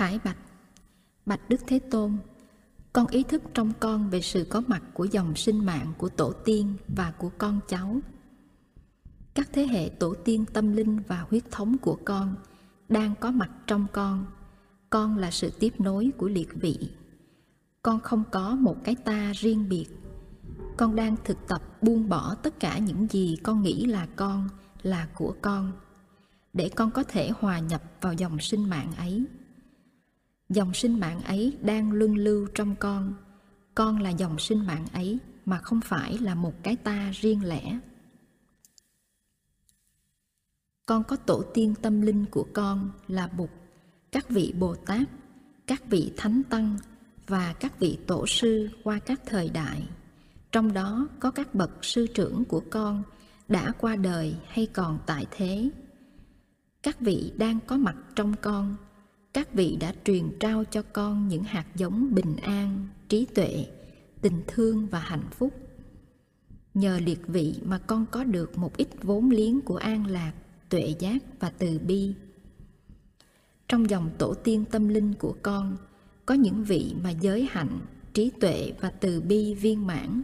Khải Bạch Bạch Đức Thế Tôn Con ý thức trong con về sự có mặt của dòng sinh mạng của tổ tiên và của con cháu. Các thế hệ tổ tiên tâm linh và huyết thống của con đang có mặt trong con. Con là sự tiếp nối của liệt vị. Con không có một cái ta riêng biệt. Con đang thực tập buông bỏ tất cả những gì con nghĩ là con, là của con, để con có thể hòa nhập vào dòng sinh mạng ấy dòng sinh mạng ấy đang luân lưu trong con. Con là dòng sinh mạng ấy mà không phải là một cái ta riêng lẻ. Con có tổ tiên tâm linh của con là bụt, các vị bồ tát, các vị thánh tăng và các vị tổ sư qua các thời đại. Trong đó có các bậc sư trưởng của con đã qua đời hay còn tại thế. Các vị đang có mặt trong con các vị đã truyền trao cho con những hạt giống bình an, trí tuệ, tình thương và hạnh phúc. Nhờ liệt vị mà con có được một ít vốn liếng của an lạc, tuệ giác và từ bi. Trong dòng tổ tiên tâm linh của con, có những vị mà giới hạnh, trí tuệ và từ bi viên mãn,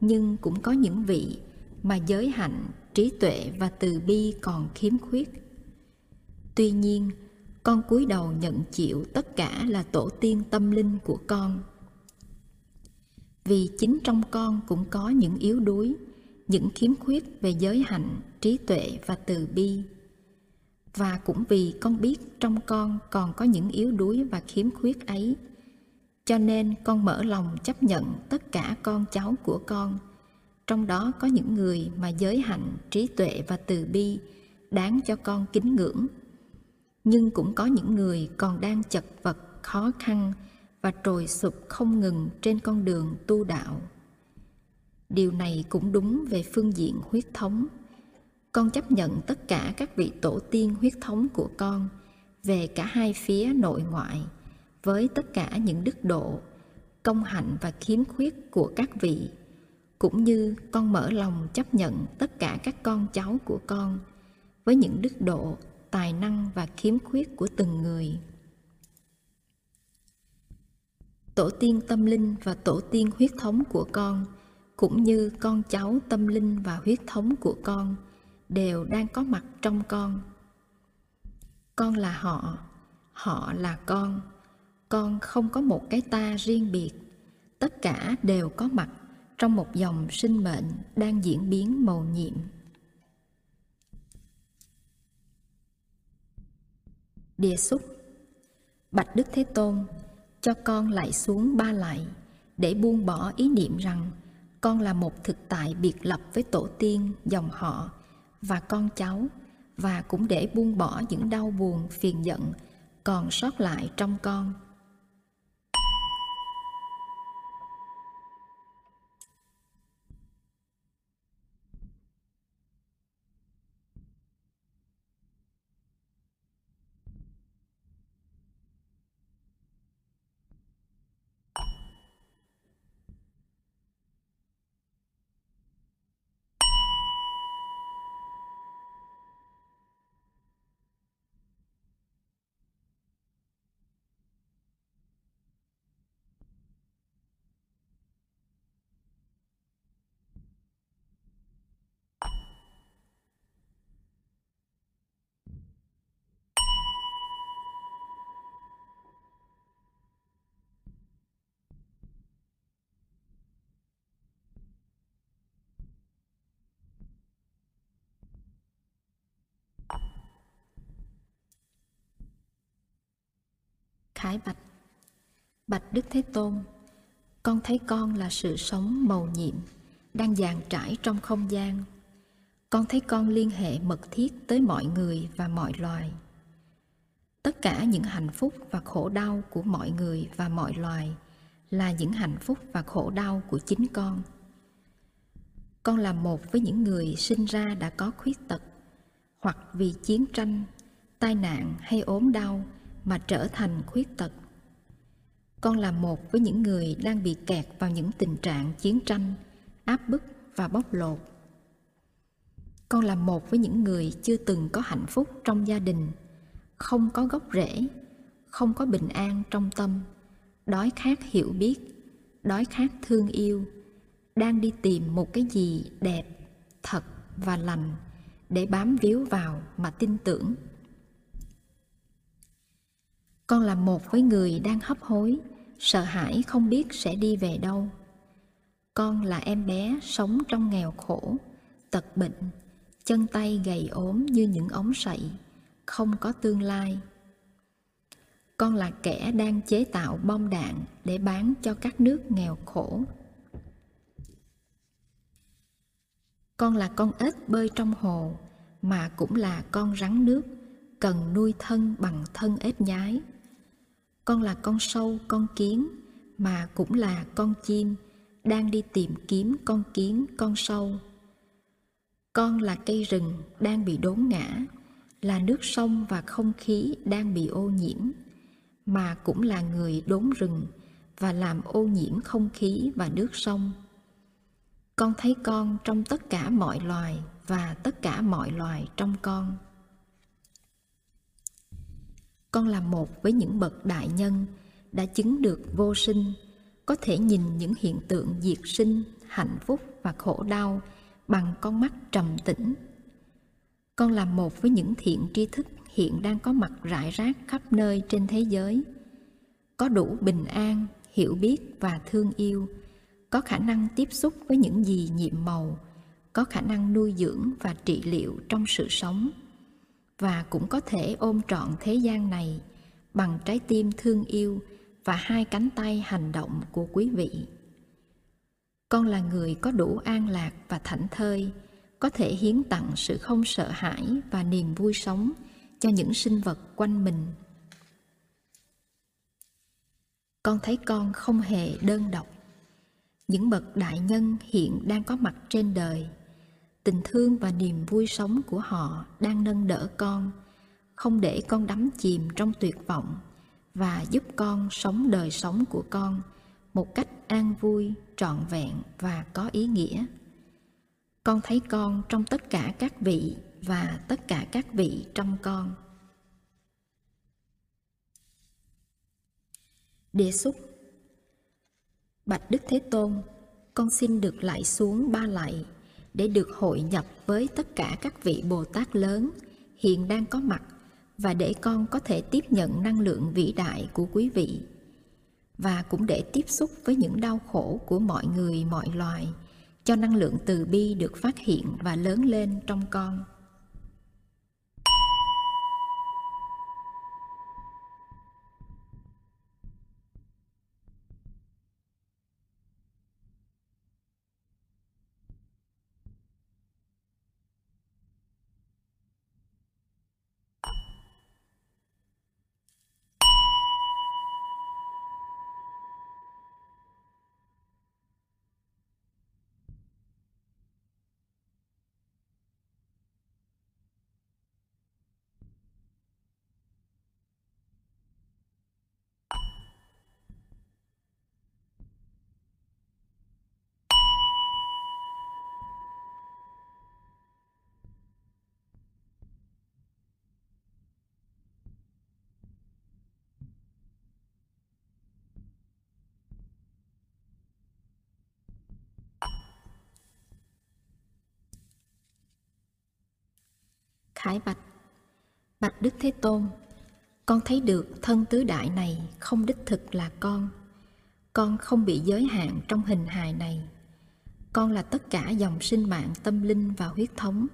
nhưng cũng có những vị mà giới hạnh, trí tuệ và từ bi còn khiếm khuyết. Tuy nhiên con cúi đầu nhận chịu tất cả là tổ tiên tâm linh của con. Vì chính trong con cũng có những yếu đuối, những khiếm khuyết về giới hạnh, trí tuệ và từ bi. Và cũng vì con biết trong con còn có những yếu đuối và khiếm khuyết ấy, cho nên con mở lòng chấp nhận tất cả con cháu của con. Trong đó có những người mà giới hạnh, trí tuệ và từ bi đáng cho con kính ngưỡng nhưng cũng có những người còn đang chật vật, khó khăn và trồi sụp không ngừng trên con đường tu đạo. Điều này cũng đúng về phương diện huyết thống. Con chấp nhận tất cả các vị tổ tiên huyết thống của con về cả hai phía nội ngoại với tất cả những đức độ, công hạnh và khiếm khuyết của các vị, cũng như con mở lòng chấp nhận tất cả các con cháu của con với những đức độ tài năng và khiếm khuyết của từng người. Tổ tiên tâm linh và tổ tiên huyết thống của con, cũng như con cháu tâm linh và huyết thống của con, đều đang có mặt trong con. Con là họ họ là con. Con không có một cái ta riêng biệt. Tất cả đều có mặt trong một dòng sinh mệnh đang diễn biến màu nhiệm. Địa xúc. Bạch Đức Thế Tôn Cho con lại xuống ba lại Để buông bỏ ý niệm rằng Con là một thực tại biệt lập với tổ tiên, dòng họ Và con cháu Và cũng để buông bỏ những đau buồn, phiền giận Còn sót lại trong con. Khải Bạch. Bạch Đức Thế Tôn Con thấy con là sự sống màu nhiệm Đang dàn trải trong không gian. Con thấy con liên hệ mật thiết tới mọi người và mọi loài. Tất cả những hạnh phúc và khổ đau của mọi người và mọi loài Là những hạnh phúc và khổ đau của chính con. Con là một với những người sinh ra đã có khuyết tật Hoặc vì chiến tranh, tai nạn hay ốm đau mà trở thành khuyết tật. Con là một với những người đang bị kẹt vào những tình trạng chiến tranh, áp bức và bóc lột. Con là một với những người chưa từng có hạnh phúc trong gia đình, không có gốc rễ, không có bình an trong tâm, đói khát hiểu biết, đói khát thương yêu, đang đi tìm một cái gì đẹp, thật và lành để bám víu vào mà tin tưởng con là một với người đang hấp hối, sợ hãi không biết sẽ đi về đâu. Con là em bé sống trong nghèo khổ, tật bệnh, chân tay gầy ốm như những ống sậy, không có tương lai. Con là kẻ đang chế tạo bom đạn để bán cho các nước nghèo khổ. Con là con ếch bơi trong hồ, mà cũng là con rắn nước, cần nuôi thân bằng thân ếch nhái con là con sâu, con kiến, mà cũng là con chim, đang đi tìm kiếm con kiến, con sâu. Con là cây rừng đang bị đốn ngã, là nước sông và không khí đang bị ô nhiễm, mà cũng là người đốn rừng và làm ô nhiễm không khí và nước sông. Con thấy con trong tất cả mọi loài và tất cả mọi loài trong con con là một với những bậc đại nhân đã chứng được vô sinh, có thể nhìn những hiện tượng diệt sinh, hạnh phúc và khổ đau bằng con mắt trầm tĩnh. Con là một với những thiện tri thức hiện đang có mặt rải rác khắp nơi trên thế giới. Có đủ bình an, hiểu biết và thương yêu, có khả năng tiếp xúc với những gì nhiệm màu, có khả năng nuôi dưỡng và trị liệu trong sự sống và cũng có thể ôm trọn thế gian này bằng trái tim thương yêu và hai cánh tay hành động của quý vị. Con là người có đủ an lạc và thảnh thơi, có thể hiến tặng sự không sợ hãi và niềm vui sống cho những sinh vật quanh mình. Con thấy con không hề đơn độc. Những bậc đại nhân hiện đang có mặt trên đời tình thương và niềm vui sống của họ đang nâng đỡ con, không để con đắm chìm trong tuyệt vọng và giúp con sống đời sống của con một cách an vui, trọn vẹn và có ý nghĩa. Con thấy con trong tất cả các vị và tất cả các vị trong con. Đề xúc. Bạch đức thế tôn, con xin được lại xuống ba lạy để được hội nhập với tất cả các vị bồ tát lớn hiện đang có mặt và để con có thể tiếp nhận năng lượng vĩ đại của quý vị. Và cũng để tiếp xúc với những đau khổ của mọi người, mọi loài, cho năng lượng từ bi được phát hiện và lớn lên trong con. Thái bạch. Bạch Đức Thế Tôn, Con thấy được thân tứ đại này không đích thực là con. Con không bị giới hạn trong hình hài này. Con là tất cả dòng sinh mạng tâm linh và huyết thống,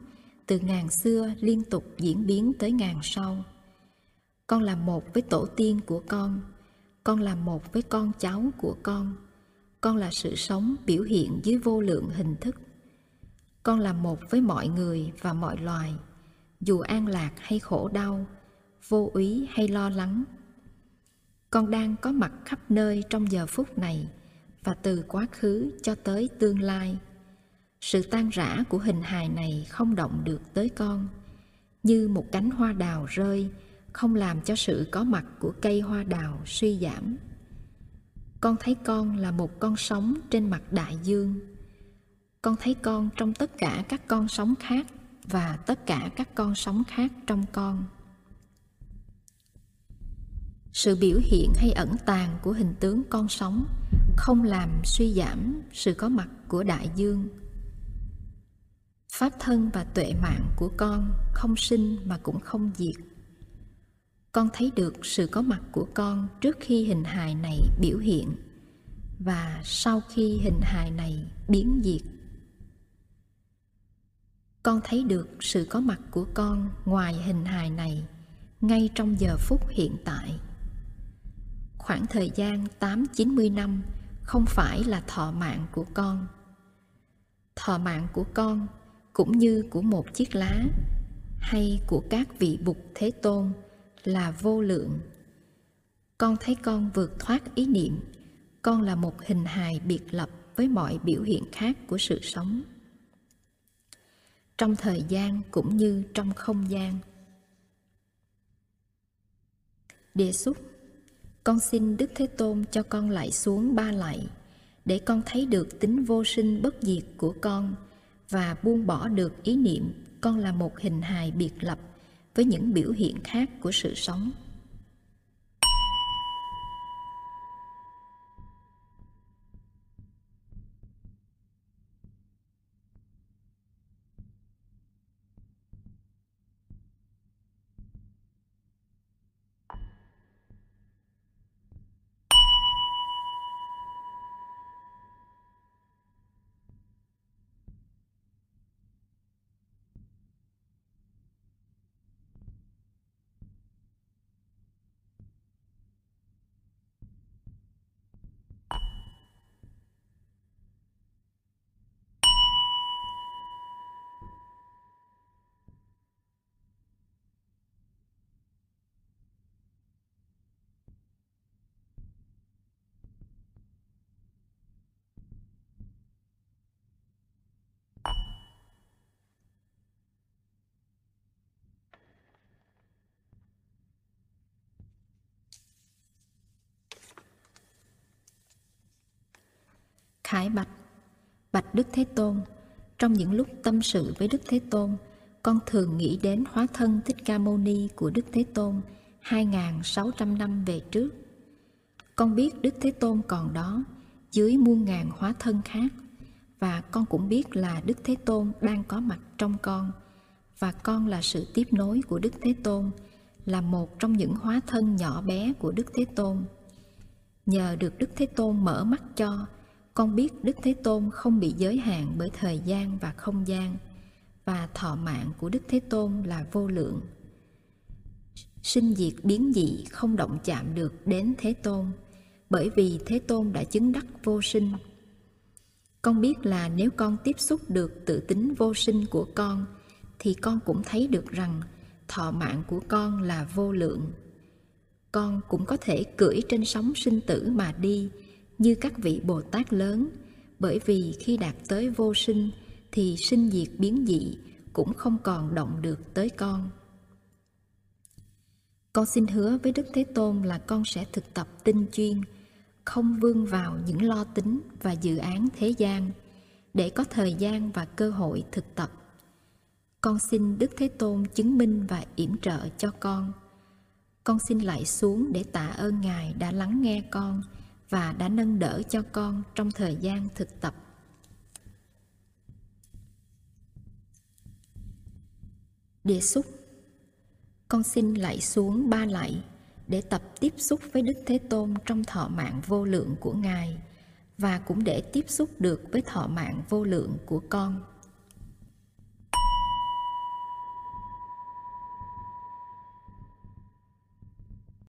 Từ ngàn xưa liên tục diễn biến tới ngàn sau. Con là một với tổ tiên của con Con là một với con cháu của con. Con là sự sống biểu hiện dưới vô lượng hình thức. Con là một với mọi người và mọi loài dù an lạc hay khổ đau, vô úy hay lo lắng, con đang có mặt khắp nơi trong giờ phút này và từ quá khứ cho tới tương lai. Sự tan rã của hình hài này không động được tới con, như một cánh hoa đào rơi, không làm cho sự có mặt của cây hoa đào suy giảm. Con thấy con là một con sống trên mặt đại dương. Con thấy con trong tất cả các con sống khác và tất cả các con sống khác trong con. Sự biểu hiện hay ẩn tàng của hình tướng con sống không làm suy giảm sự có mặt của đại dương. Pháp thân và tuệ mạng của con không sinh mà cũng không diệt. Con thấy được sự có mặt của con trước khi hình hài này biểu hiện và sau khi hình hài này biến diệt con thấy được sự có mặt của con ngoài hình hài này ngay trong giờ phút hiện tại khoảng thời gian 8-90 năm không phải là thọ mạng của con. Thọ mạng của con cũng như của một chiếc lá hay của các vị bục thế tôn là vô lượng. Con thấy con vượt thoát ý niệm, con là một hình hài biệt lập với mọi biểu hiện khác của sự sống. Trong thời gian cũng như trong không gian. Đề xuất con xin Đức Thế Tôn cho con lại xuống ba lạy, để con thấy được tính vô sinh bất diệt của con và buông bỏ được ý niệm con là một hình hài biệt lập với những biểu hiện khác của sự sống. Khải bạch. Bạch Đức Thế Tôn, Trong những lúc tâm sự với Đức Thế Tôn, Con thường nghĩ đến hóa thân Thích Ca Mâu Ni của Đức Thế Tôn 2.600 năm về trước. Con biết Đức Thế Tôn còn đó, Dưới muôn ngàn hóa thân khác, Và con cũng biết là Đức Thế Tôn đang có mặt trong con, Và con là sự tiếp nối của Đức Thế Tôn, Là một trong những hóa thân nhỏ bé của Đức Thế Tôn. Nhờ được Đức Thế Tôn mở mắt cho con biết Đức Thế Tôn không bị giới hạn bởi thời gian và không gian, và thọ mạng của Đức Thế Tôn là vô lượng. Sinh diệt biến dị không động chạm được đến Thế Tôn, bởi vì Thế Tôn đã chứng đắc vô sinh. Con biết là nếu con tiếp xúc được tự tính vô sinh của con, thì con cũng thấy được rằng thọ mạng của con là vô lượng. Con cũng có thể cưỡi trên sóng sinh tử mà đi như các vị Bồ Tát lớn, bởi vì khi đạt tới vô sinh thì sinh diệt biến dị cũng không còn động được tới con. Con xin hứa với Đức Thế Tôn là con sẽ thực tập tinh chuyên, không vương vào những lo tính và dự án thế gian, để có thời gian và cơ hội thực tập. Con xin Đức Thế Tôn chứng minh và yểm trợ cho con. Con xin lại xuống để tạ ơn Ngài đã lắng nghe con, và đã nâng đỡ cho con trong thời gian thực tập. Đề xúc. Con xin lại xuống ba lạy để tập tiếp xúc với đức thế tôn trong thọ mạng vô lượng của ngài và cũng để tiếp xúc được với thọ mạng vô lượng của con.